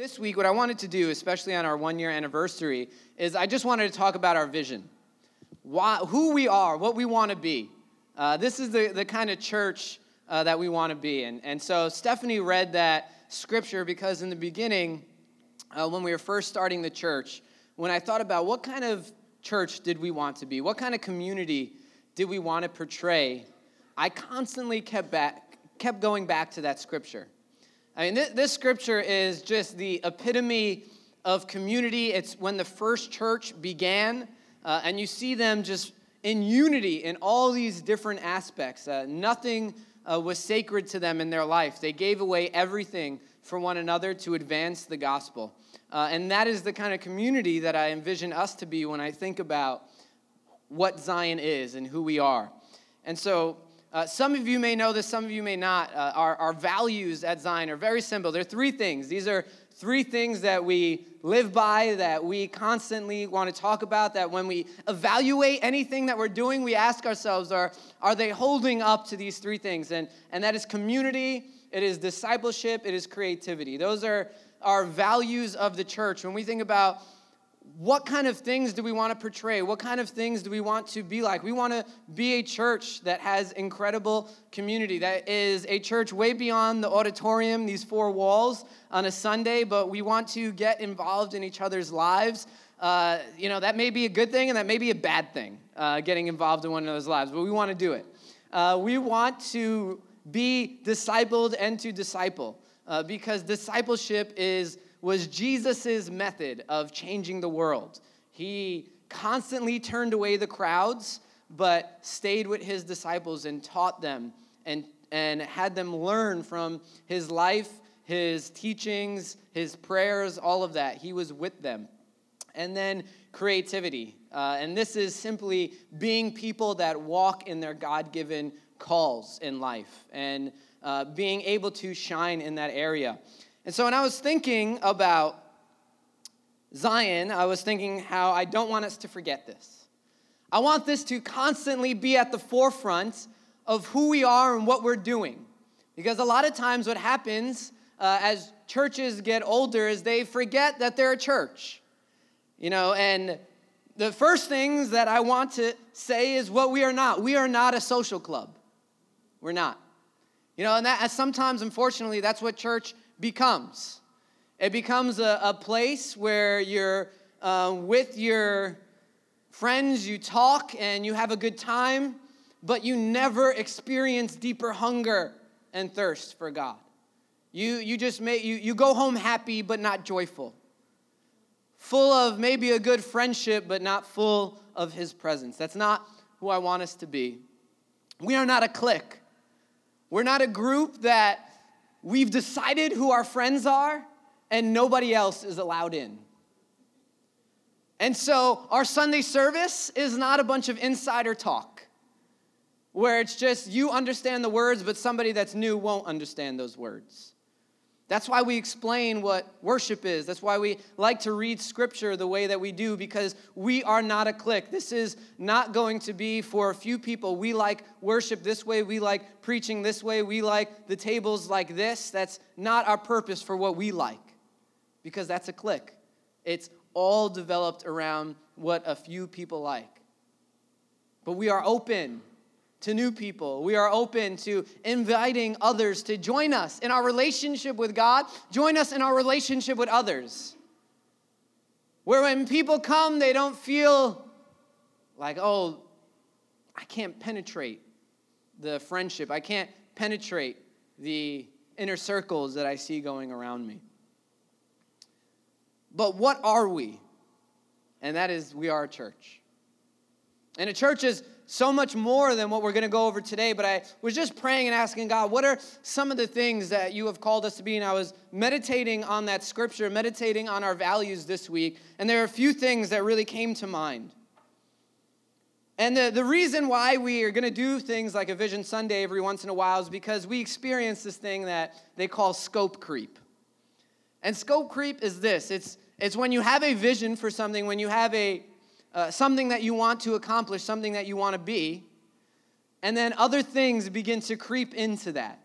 This week, what I wanted to do, especially on our one year anniversary, is I just wanted to talk about our vision. Why, who we are, what we want to be. Uh, this is the, the kind of church uh, that we want to be. And, and so Stephanie read that scripture because in the beginning, uh, when we were first starting the church, when I thought about what kind of church did we want to be, what kind of community did we want to portray, I constantly kept, back, kept going back to that scripture. I mean, this, this scripture is just the epitome of community. It's when the first church began, uh, and you see them just in unity in all these different aspects. Uh, nothing uh, was sacred to them in their life. They gave away everything for one another to advance the gospel. Uh, and that is the kind of community that I envision us to be when I think about what Zion is and who we are. And so uh, some of you may know this, some of you may not. Uh, our, our values at Zion are very simple. There are three things. These are three things that we live by, that we constantly want to talk about, that when we evaluate anything that we're doing, we ask ourselves, are, are they holding up to these three things? And, and that is community, it is discipleship, it is creativity. Those are our values of the church. When we think about what kind of things do we want to portray? What kind of things do we want to be like? We want to be a church that has incredible community, that is a church way beyond the auditorium, these four walls on a Sunday, but we want to get involved in each other's lives. Uh, you know, that may be a good thing and that may be a bad thing, uh, getting involved in one another's lives, but we want to do it. Uh, we want to be discipled and to disciple uh, because discipleship is was Jesus' method of changing the world. He constantly turned away the crowds, but stayed with his disciples and taught them and, and had them learn from his life, his teachings, his prayers, all of that. He was with them. And then creativity. Uh, and this is simply being people that walk in their God given calls in life and uh, being able to shine in that area. And so when I was thinking about Zion, I was thinking how I don't want us to forget this. I want this to constantly be at the forefront of who we are and what we're doing. Because a lot of times, what happens uh, as churches get older is they forget that they're a church. You know, and the first things that I want to say is what we are not. We are not a social club. We're not. You know, and that sometimes, unfortunately, that's what church becomes. It becomes a, a place where you're uh, with your friends, you talk and you have a good time, but you never experience deeper hunger and thirst for God. You, you just may, you, you go home happy but not joyful. Full of maybe a good friendship, but not full of his presence. That's not who I want us to be. We are not a clique. We're not a group that We've decided who our friends are, and nobody else is allowed in. And so our Sunday service is not a bunch of insider talk where it's just you understand the words, but somebody that's new won't understand those words. That's why we explain what worship is. That's why we like to read scripture the way that we do, because we are not a clique. This is not going to be for a few people. We like worship this way. We like preaching this way. We like the tables like this. That's not our purpose for what we like, because that's a clique. It's all developed around what a few people like. But we are open to new people. We are open to inviting others to join us in our relationship with God, join us in our relationship with others. Where when people come, they don't feel like, oh, I can't penetrate the friendship, I can't penetrate the inner circles that I see going around me. But what are we? And that is, we are a church. And a church is so much more than what we're going to go over today, but I was just praying and asking God, what are some of the things that you have called us to be? And I was meditating on that scripture, meditating on our values this week, and there are a few things that really came to mind. And the, the reason why we are going to do things like a Vision Sunday every once in a while is because we experience this thing that they call scope creep. And scope creep is this it's, it's when you have a vision for something, when you have a, uh, something that you want to accomplish, something that you want to be, and then other things begin to creep into that.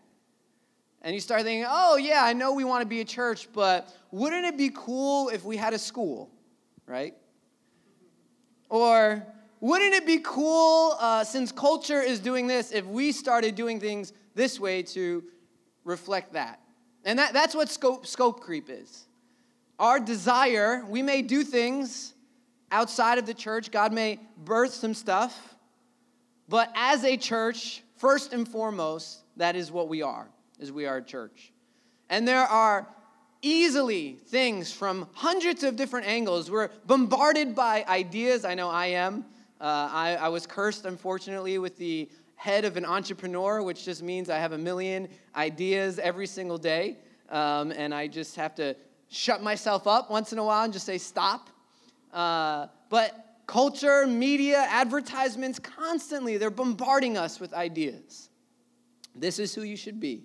And you start thinking, oh, yeah, I know we want to be a church, but wouldn't it be cool if we had a school, right? Or wouldn't it be cool, uh, since culture is doing this, if we started doing things this way to reflect that? And that, that's what scope, scope creep is. Our desire, we may do things outside of the church, God may birth some stuff, but as a church, first and foremost, that is what we are, is we are a church. And there are easily things from hundreds of different angles. We're bombarded by ideas. I know I am. Uh, I, I was cursed, unfortunately, with the head of an entrepreneur, which just means I have a million ideas every single day. Um, and I just have to shut myself up once in a while and just say, stop. Uh, but culture, media, advertisements, constantly, they're bombarding us with ideas. This is who you should be.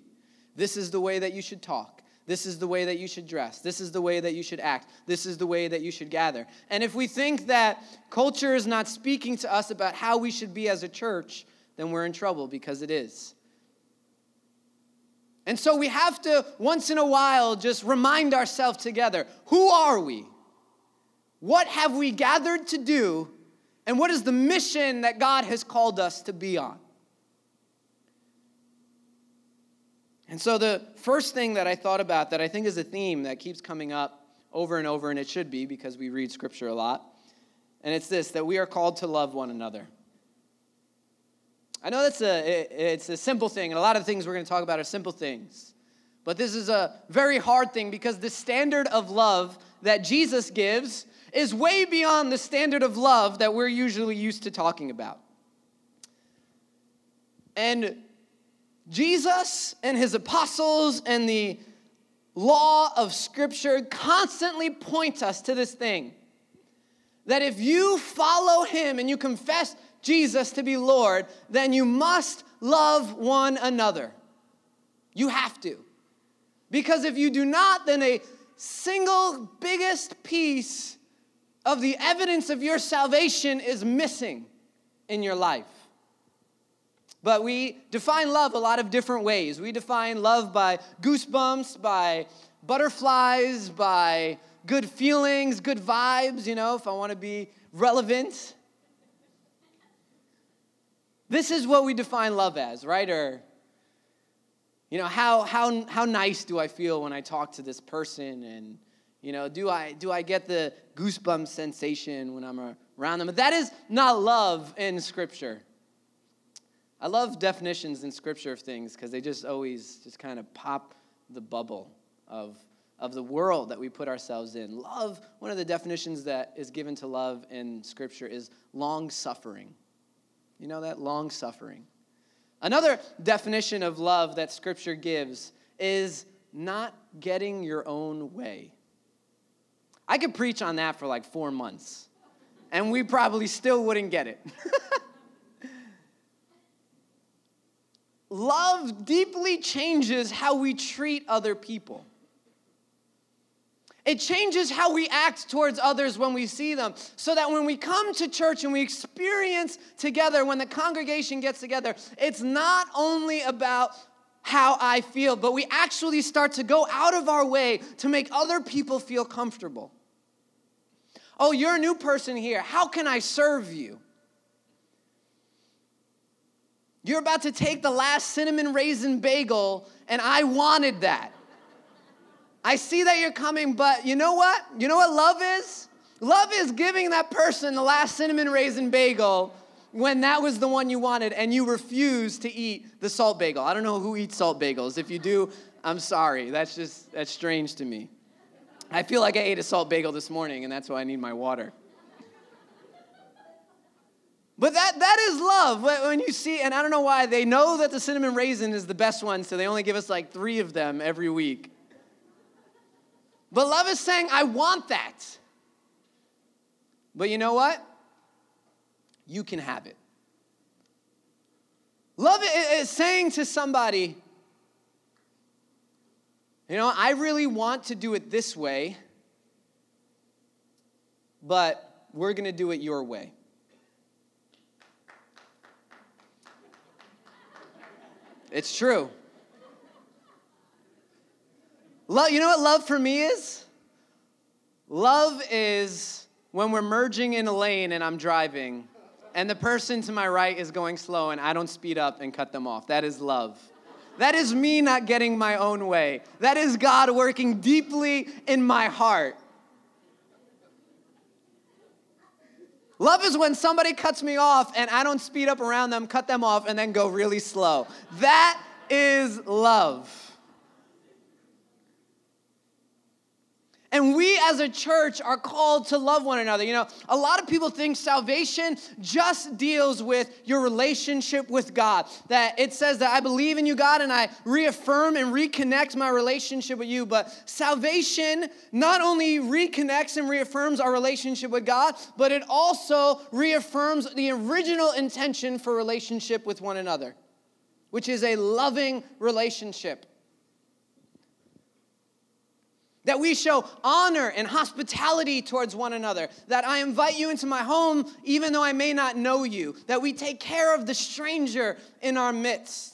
This is the way that you should talk. This is the way that you should dress. This is the way that you should act. This is the way that you should gather. And if we think that culture is not speaking to us about how we should be as a church, then we're in trouble because it is. And so we have to, once in a while, just remind ourselves together who are we? What have we gathered to do? And what is the mission that God has called us to be on? And so, the first thing that I thought about that I think is a theme that keeps coming up over and over, and it should be because we read scripture a lot, and it's this that we are called to love one another. I know that's a, it's a simple thing, and a lot of the things we're going to talk about are simple things. But this is a very hard thing because the standard of love that Jesus gives is way beyond the standard of love that we're usually used to talking about. And Jesus and his apostles and the law of Scripture constantly point us to this thing that if you follow him and you confess Jesus to be Lord, then you must love one another. You have to. Because if you do not, then a single biggest piece of the evidence of your salvation is missing in your life. But we define love a lot of different ways. We define love by goosebumps, by butterflies, by good feelings, good vibes, you know, if I want to be relevant. This is what we define love as, right? Or, you know, how, how, how nice do I feel when I talk to this person? And, you know, do I, do I get the goosebump sensation when I'm around them? But that is not love in Scripture. I love definitions in scripture of things because they just always just kind of pop the bubble of, of the world that we put ourselves in. Love, one of the definitions that is given to love in scripture is long suffering. You know that? Long suffering. Another definition of love that scripture gives is not getting your own way. I could preach on that for like four months, and we probably still wouldn't get it. love deeply changes how we treat other people. It changes how we act towards others when we see them. So that when we come to church and we experience together, when the congregation gets together, it's not only about how I feel, but we actually start to go out of our way to make other people feel comfortable. Oh, you're a new person here. How can I serve you? You're about to take the last cinnamon raisin bagel, and I wanted that. I see that you're coming, but you know what? You know what love is? Love is giving that person the last cinnamon raisin bagel when that was the one you wanted and you refuse to eat the salt bagel. I don't know who eats salt bagels. If you do, I'm sorry. That's just that's strange to me. I feel like I ate a salt bagel this morning and that's why I need my water. But that, that is love. When you see, and I don't know why, they know that the cinnamon raisin is the best one, so they only give us like three of them every week. But love is saying, I want that. But you know what? You can have it. Love is saying to somebody, you know, I really want to do it this way, but we're going to do it your way. It's true. Love, you know what love for me is? Love is when we're merging in a lane and I'm driving, and the person to my right is going slow, and I don't speed up and cut them off. That is love. That is me not getting my own way. That is God working deeply in my heart. Love is when somebody cuts me off and I don't speed up around them, cut them off, and then go really slow. That is love. And we as a church are called to love one another. You know, a lot of people think salvation just deals with your relationship with God. That it says that I believe in you, God, and I reaffirm and reconnect my relationship with you. But salvation not only reconnects and reaffirms our relationship with God, but it also reaffirms the original intention for relationship with one another, which is a loving relationship that we show honor and hospitality towards one another, that I invite you into my home even though I may not know you, that we take care of the stranger in our midst.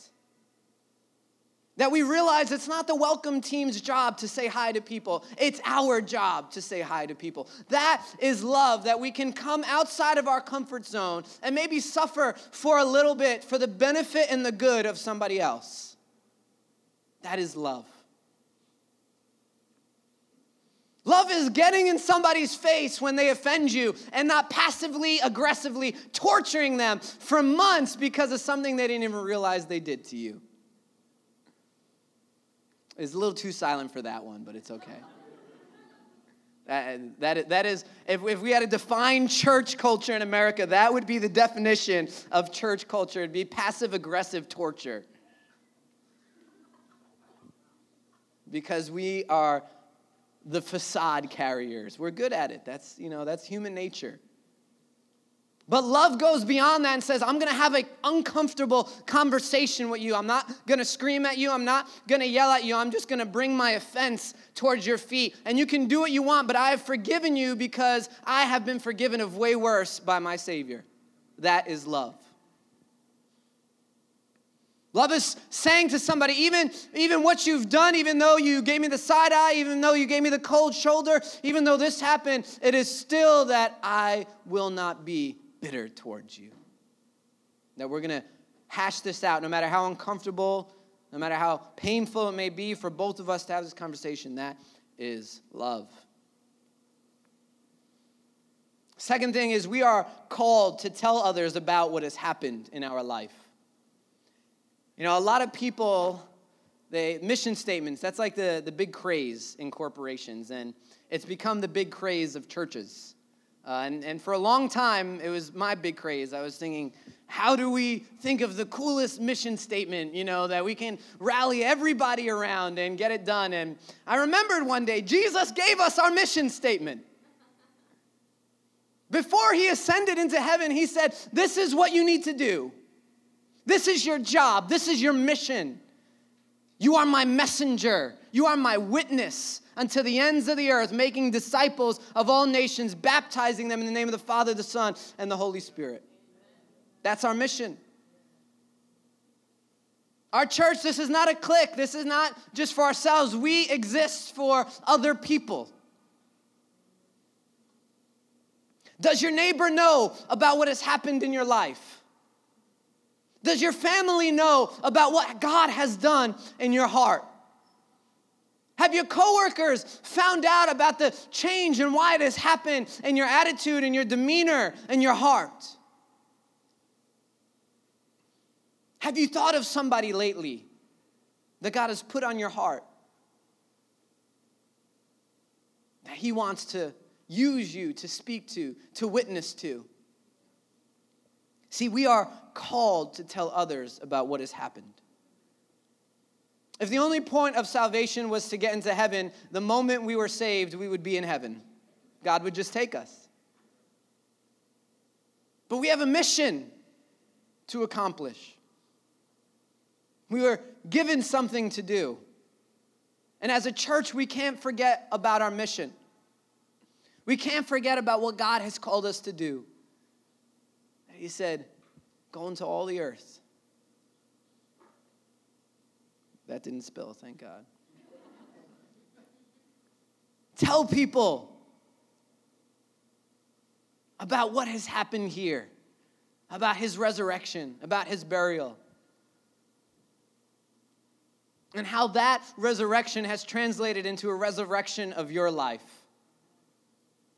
That we realize it's not the welcome team's job to say hi to people, it's our job to say hi to people. That is love, that we can come outside of our comfort zone and maybe suffer for a little bit for the benefit and the good of somebody else. That is love. Love is getting in somebody's face when they offend you and not passively, aggressively torturing them for months because of something they didn't even realize they did to you. It's a little too silent for that one, but it's okay. That, that, that is, if, if we had to define church culture in America, that would be the definition of church culture. It'd be passive aggressive torture. Because we are the facade carriers. We're good at it. That's, you know, that's human nature. But love goes beyond that and says, I'm gonna have an uncomfortable conversation with you. I'm not gonna scream at you. I'm not gonna yell at you. I'm just gonna bring my offense towards your feet. And you can do what you want, but I have forgiven you because I have been forgiven of way worse by my Savior. That is love. Love is saying to somebody, even, even what you've done, even though you gave me the side eye, even though you gave me the cold shoulder, even though this happened, it is still that I will not be bitter towards you. That we're going to hash this out, no matter how uncomfortable, no matter how painful it may be for both of us to have this conversation. That is love. Second thing is, we are called to tell others about what has happened in our life. You know, a lot of people, they mission statements, that's like the, the big craze in corporations, and it's become the big craze of churches. Uh, and, and for a long time, it was my big craze. I was thinking, how do we think of the coolest mission statement, you know, that we can rally everybody around and get it done? And I remembered one day, Jesus gave us our mission statement. Before he ascended into heaven, he said, This is what you need to do. This is your job. This is your mission. You are my messenger. You are my witness unto the ends of the earth, making disciples of all nations, baptizing them in the name of the Father, the Son, and the Holy Spirit. That's our mission. Our church, this is not a clique. This is not just for ourselves. We exist for other people. Does your neighbor know about what has happened in your life? Does your family know about what God has done in your heart? Have your coworkers found out about the change and why it has happened in your attitude and your demeanor and your heart? Have you thought of somebody lately that God has put on your heart? That He wants to use you to speak to, to witness to? See, we are called to tell others about what has happened. If the only point of salvation was to get into heaven, the moment we were saved, we would be in heaven. God would just take us. But we have a mission to accomplish. We were given something to do. And as a church, we can't forget about our mission. We can't forget about what God has called us to do. He said, Go into all the earth. That didn't spill, thank God. Tell people about what has happened here, about his resurrection, about his burial, and how that resurrection has translated into a resurrection of your life.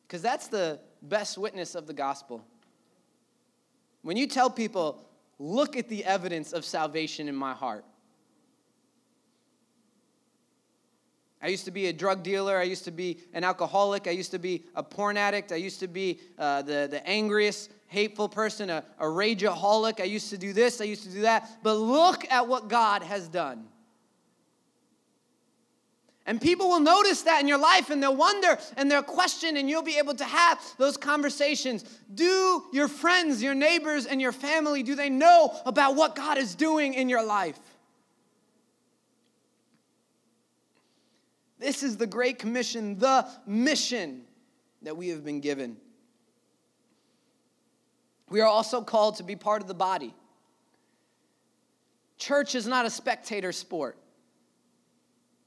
Because that's the best witness of the gospel. When you tell people, look at the evidence of salvation in my heart. I used to be a drug dealer. I used to be an alcoholic. I used to be a porn addict. I used to be uh, the, the angriest, hateful person, a, a rageaholic. I used to do this. I used to do that. But look at what God has done. And people will notice that in your life and they'll wonder and they'll question, and you'll be able to have those conversations. Do your friends, your neighbors, and your family, do they know about what God is doing in your life? This is the Great Commission, the mission that we have been given. We are also called to be part of the body. Church is not a spectator sport.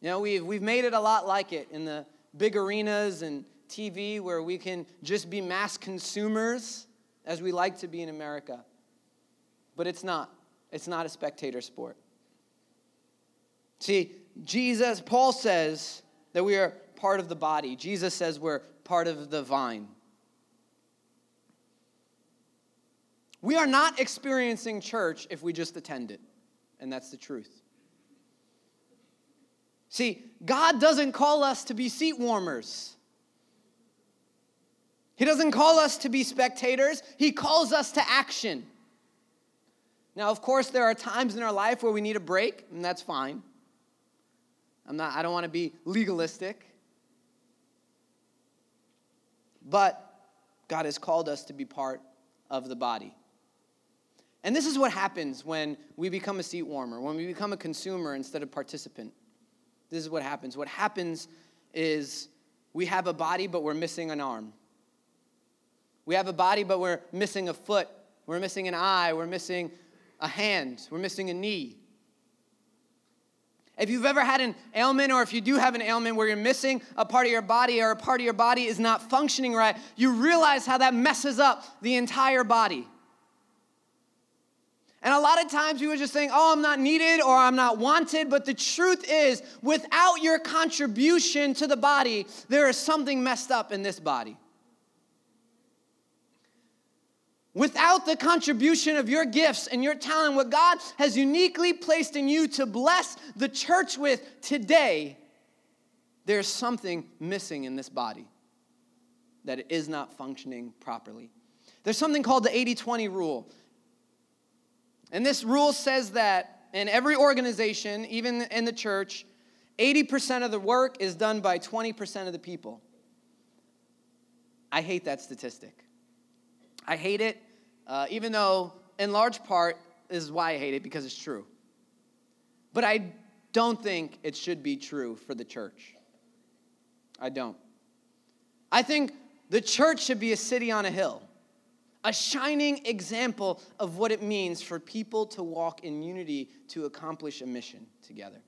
You know, we've, we've made it a lot like it in the big arenas and TV where we can just be mass consumers as we like to be in America. But it's not. It's not a spectator sport. See, Jesus, Paul says that we are part of the body. Jesus says we're part of the vine. We are not experiencing church if we just attend it, and that's the truth. See, God doesn't call us to be seat warmers. He doesn't call us to be spectators, He calls us to action. Now, of course, there are times in our life where we need a break, and that's fine. I'm not, I don't want to be legalistic. But God has called us to be part of the body. And this is what happens when we become a seat warmer, when we become a consumer instead of participant. This is what happens. What happens is we have a body, but we're missing an arm. We have a body, but we're missing a foot. We're missing an eye. We're missing a hand. We're missing a knee. If you've ever had an ailment, or if you do have an ailment where you're missing a part of your body or a part of your body is not functioning right, you realize how that messes up the entire body. And a lot of times we would just saying, oh, I'm not needed or I'm not wanted. But the truth is, without your contribution to the body, there is something messed up in this body. Without the contribution of your gifts and your talent, what God has uniquely placed in you to bless the church with today, there's something missing in this body that it is not functioning properly. There's something called the 80 20 rule. And this rule says that in every organization, even in the church, 80% of the work is done by 20% of the people. I hate that statistic. I hate it, uh, even though, in large part, is why I hate it because it's true. But I don't think it should be true for the church. I don't. I think the church should be a city on a hill, a shining example of what it means for people to walk in unity to accomplish a mission together.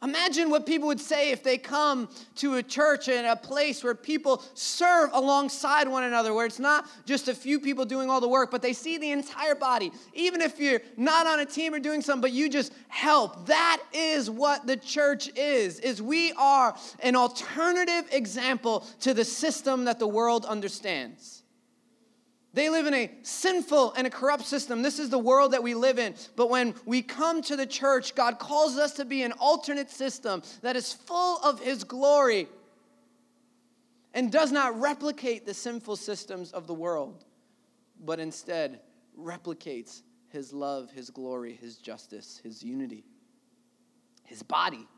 Imagine what people would say if they come to a church and a place where people serve alongside one another, where it's not just a few people doing all the work, but they see the entire body. Even if you're not on a team or doing something, but you just help. That is what the church is. Is we are an alternative example to the system that the world understands. They live in a sinful and a corrupt system. This is the world that we live in. But when we come to the church, God calls us to be an alternate system that is full of His glory and does not replicate the sinful systems of the world, but instead replicates His love, His glory, His justice, His unity, His body.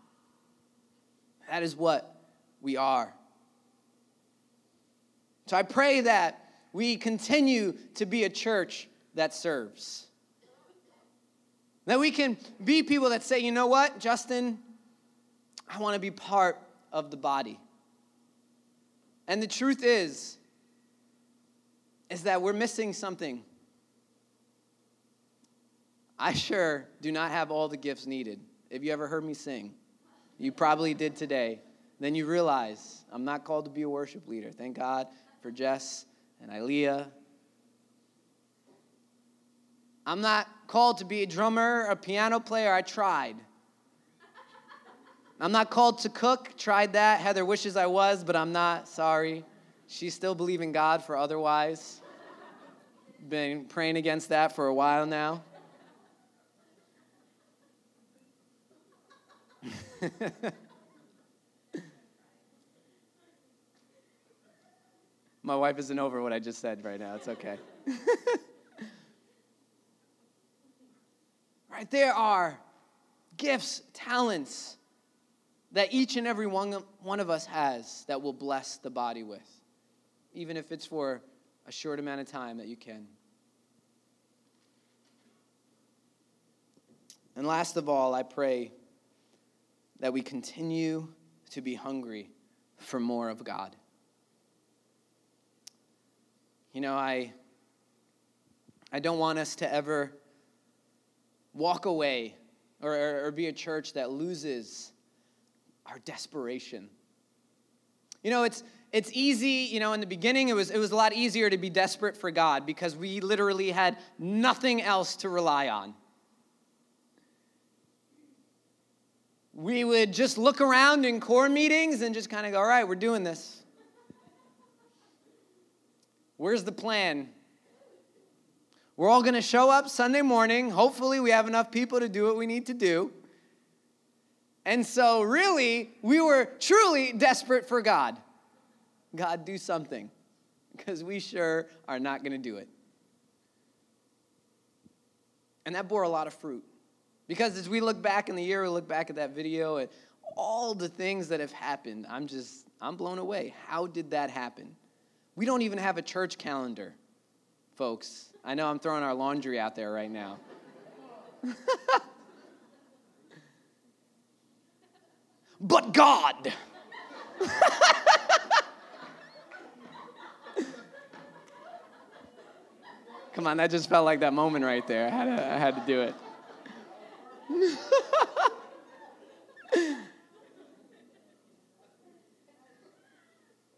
That is what we are. So I pray that we continue to be a church that serves. That we can be people that say, you know what, Justin, I want to be part of the body. And the truth is, is that we're missing something. I sure do not have all the gifts needed. If you ever heard me sing? You probably did today. then you realize I'm not called to be a worship leader. Thank God for Jess and Ilea. I'm not called to be a drummer, a piano player. I tried. I'm not called to cook. Tried that. Heather wishes I was, but I'm not. Sorry. She's still believing God for otherwise. Been praying against that for a while now. My wife isn't over what I just said right now. It's okay. right? There are gifts, talents that each and every one, one of us has that will bless the body with, even if it's for a short amount of time that you can. And last of all, I pray that we continue to be hungry for more of God. You know, I, I don't want us to ever walk away or, or, or be a church that loses our desperation. You know, it's, it's easy, you know, in the beginning, it was, it was a lot easier to be desperate for God because we literally had nothing else to rely on. We would just look around in core meetings and just kind of go, all right, we're doing this. Where's the plan? We're all going to show up Sunday morning. Hopefully, we have enough people to do what we need to do. And so, really, we were truly desperate for God. God, do something, because we sure are not going to do it. And that bore a lot of fruit. Because as we look back in the year, we look back at that video and all the things that have happened, I'm just, I'm blown away. How did that happen? We don't even have a church calendar, folks. I know I'm throwing our laundry out there right now. but God. Come on, that just felt like that moment right there. I had to, I had to do it.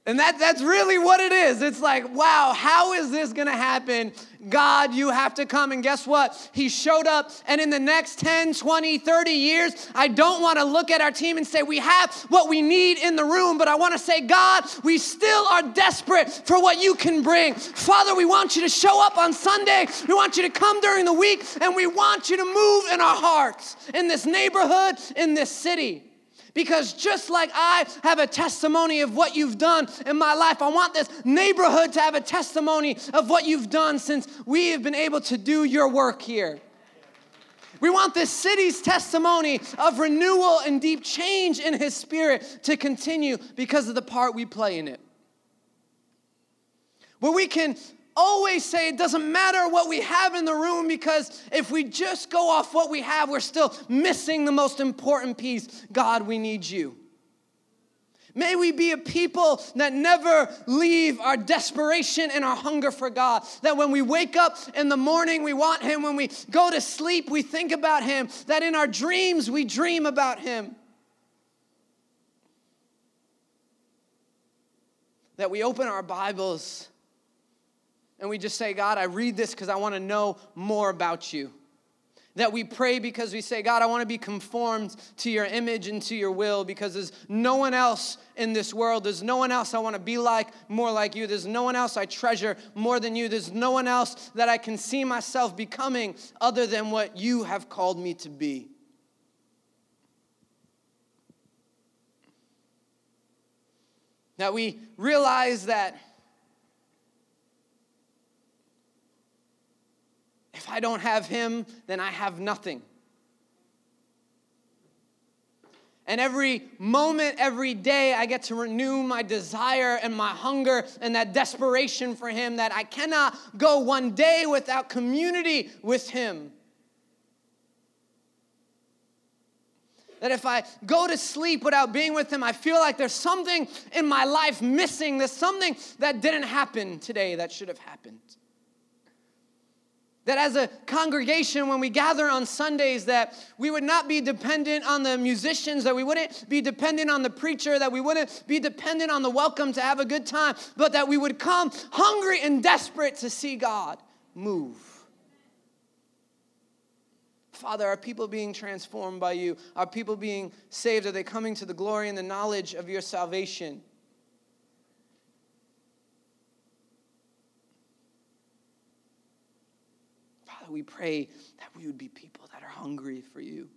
And that, that's really what it is. It's like, wow, how is this gonna happen? God, you have to come. And guess what? He showed up, and in the next 10, 20, 30 years, I don't wanna look at our team and say, we have what we need in the room, but I wanna say, God, we still are desperate for what you can bring. Father, we want you to show up on Sunday, we want you to come during the week, and we want you to move in our hearts, in this neighborhood, in this city. Because just like I have a testimony of what you've done in my life, I want this neighborhood to have a testimony of what you've done since we have been able to do your work here. We want this city's testimony of renewal and deep change in his spirit to continue because of the part we play in it. Where we can always say it doesn't matter what we have in the room because if we just go off what we have, we're still missing the most important piece. God, we need you. May we be a people that never leave our desperation and our hunger for God. That when we wake up in the morning, we want Him. When we go to sleep, we think about Him. That in our dreams, we dream about Him. That we open our Bibles and we just say, God, I read this because I want to know more about you. That we pray because we say, God, I want to be conformed to your image and to your will because there's no one else in this world. There's no one else I want to be like more like you. There's no one else I treasure more than you. There's no one else that I can see myself becoming other than what you have called me to be. That we realize that If I don't have him, then I have nothing. And every moment, every day, I get to renew my desire and my hunger and that desperation for Him that I cannot go one day without community with Him. That if I go to sleep without being with Him, I feel like there's something in my life missing. There's something that didn't happen today that should have happened. That as a congregation, when we gather on Sundays, that we would not be dependent on the musicians, that we wouldn't be dependent on the preacher, that we wouldn't be dependent on the welcome to have a good time, but that we would come hungry and desperate to see God move. Father, are people being transformed by you? Are people being saved? Are they coming to the glory and the knowledge of your salvation? We pray that we would be people that are hungry for you.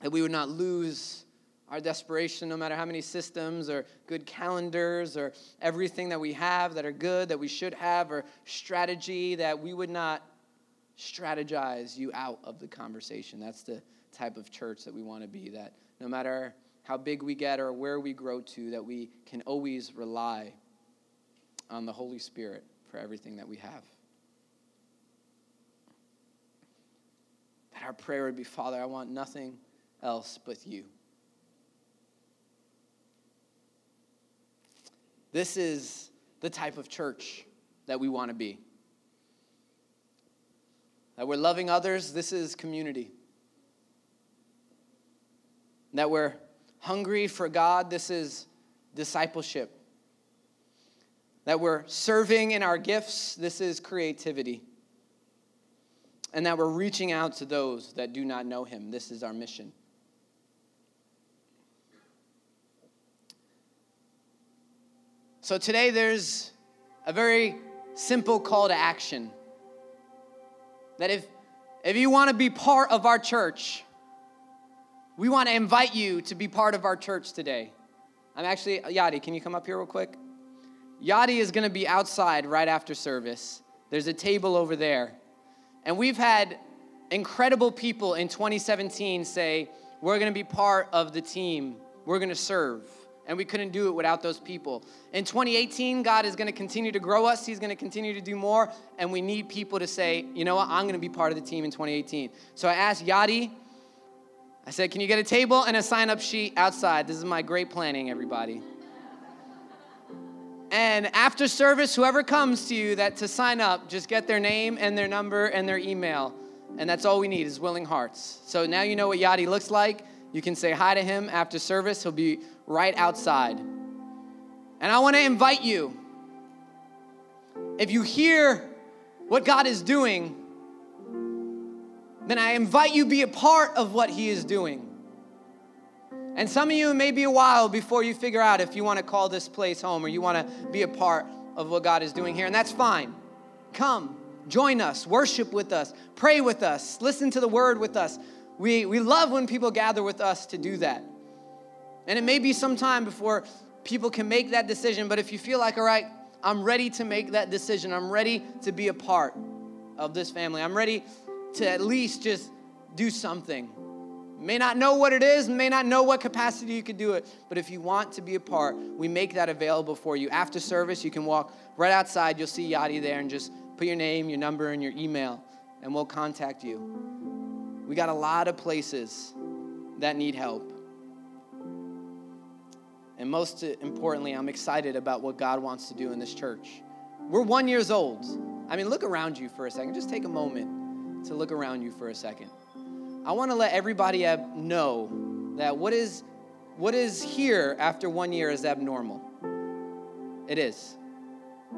That we would not lose our desperation, no matter how many systems or good calendars or everything that we have that are good, that we should have, or strategy, that we would not strategize you out of the conversation. That's the type of church that we want to be, that no matter how big we get or where we grow to, that we can always rely on the Holy Spirit for everything that we have. That our prayer would be, Father, I want nothing else but you. This is the type of church that we want to be. That we're loving others, this is community. That we're hungry for God, this is discipleship that we're serving in our gifts, this is creativity. And that we're reaching out to those that do not know Him, this is our mission. So today there's a very simple call to action. That if, if you want to be part of our church, we want to invite you to be part of our church today. I'm actually, Yadi, can you come up here real quick? Yadi is going to be outside right after service. There's a table over there. And we've had incredible people in 2017 say, We're going to be part of the team, we're going to serve. And we couldn't do it without those people. In 2018, God is going to continue to grow us. He's going to continue to do more. And we need people to say, you know what, I'm going to be part of the team in 2018. So I asked Yadi, I said, can you get a table and a sign up sheet outside? This is my great planning, everybody. And after service, whoever comes to you that to sign up, just get their name and their number and their email. And that's all we need is willing hearts. So now you know what Yadi looks like. You can say hi to him after service. He'll be right outside. And I want to invite you. If you hear what God is doing, then I invite you be a part of what he is doing. And some of you, may be a while before you figure out if you want to call this place home or you want to be a part of what God is doing here, and that's fine. Come, join us, worship with us, pray with us, listen to the word with us. We, we love when people gather with us to do that. And it may be some time before people can make that decision, but if you feel like, all right, I'm ready to make that decision, I'm ready to be a part of this family, I'm ready to at least just do something May not know what it is, may not know what capacity you could do it, but if you want to be a part, we make that available for you. After service, you can walk right outside. You'll see Yadi there and just put your name, your number, and your email, and we'll contact you. We got a lot of places that need help. And most importantly, I'm excited about what God wants to do in this church. We're one years old. I mean, look around you for a second. Just take a moment to look around you for a second. I want to let everybody know that what is what is here after one year is abnormal. It is.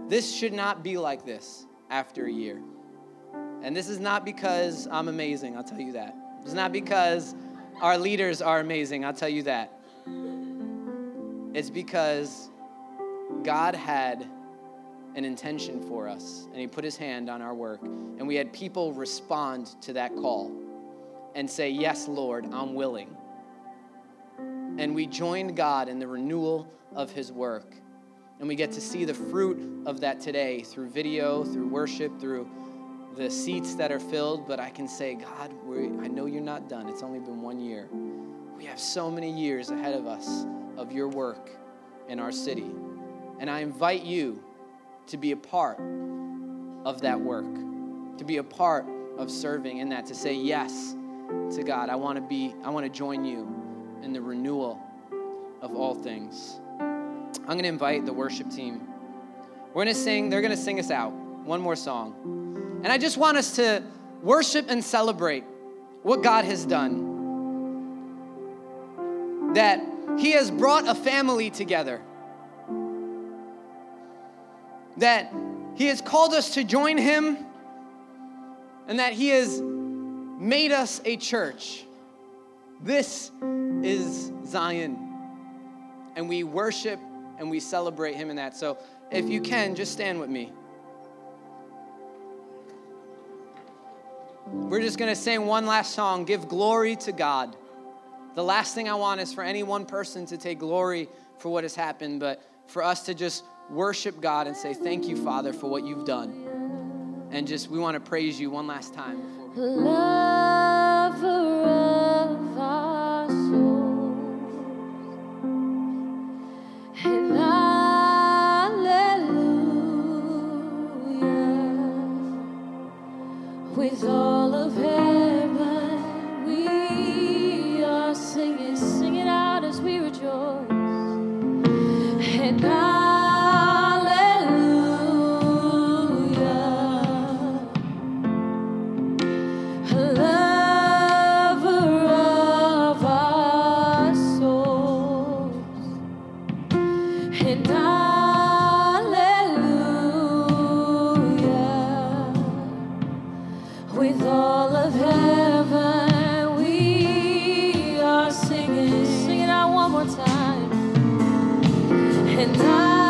This should not be like this after a year. And this is not because I'm amazing, I'll tell you that. It's not because our leaders are amazing, I'll tell you that. It's because God had an intention for us, and He put His hand on our work, and we had people respond to that call and say, Yes, Lord, I'm willing. And we join God in the renewal of His work. And we get to see the fruit of that today through video, through worship, through the seats that are filled. But I can say, God, I know you're not done. It's only been one year. We have so many years ahead of us of your work in our city. And I invite you to be a part of that work, to be a part of serving in that, to say yes to God. I want to be, I want to join you in the renewal of all things. I'm going to invite the worship team. We're going to sing, they're going to sing us out. one more song. And I just want us to worship and celebrate what God has done. That He has brought a family together. That He has called us to join Him, and that He has made us a church. This is Zion. And we worship and we celebrate Him in that. So if you can, just stand with me. We're just going to sing one last song Give glory to God. The last thing I want is for any one person to take glory for what has happened, but for us to just worship God and say, Thank you, Father, for what you've done. And just, we want to praise you one last time. More time, and hallelujah.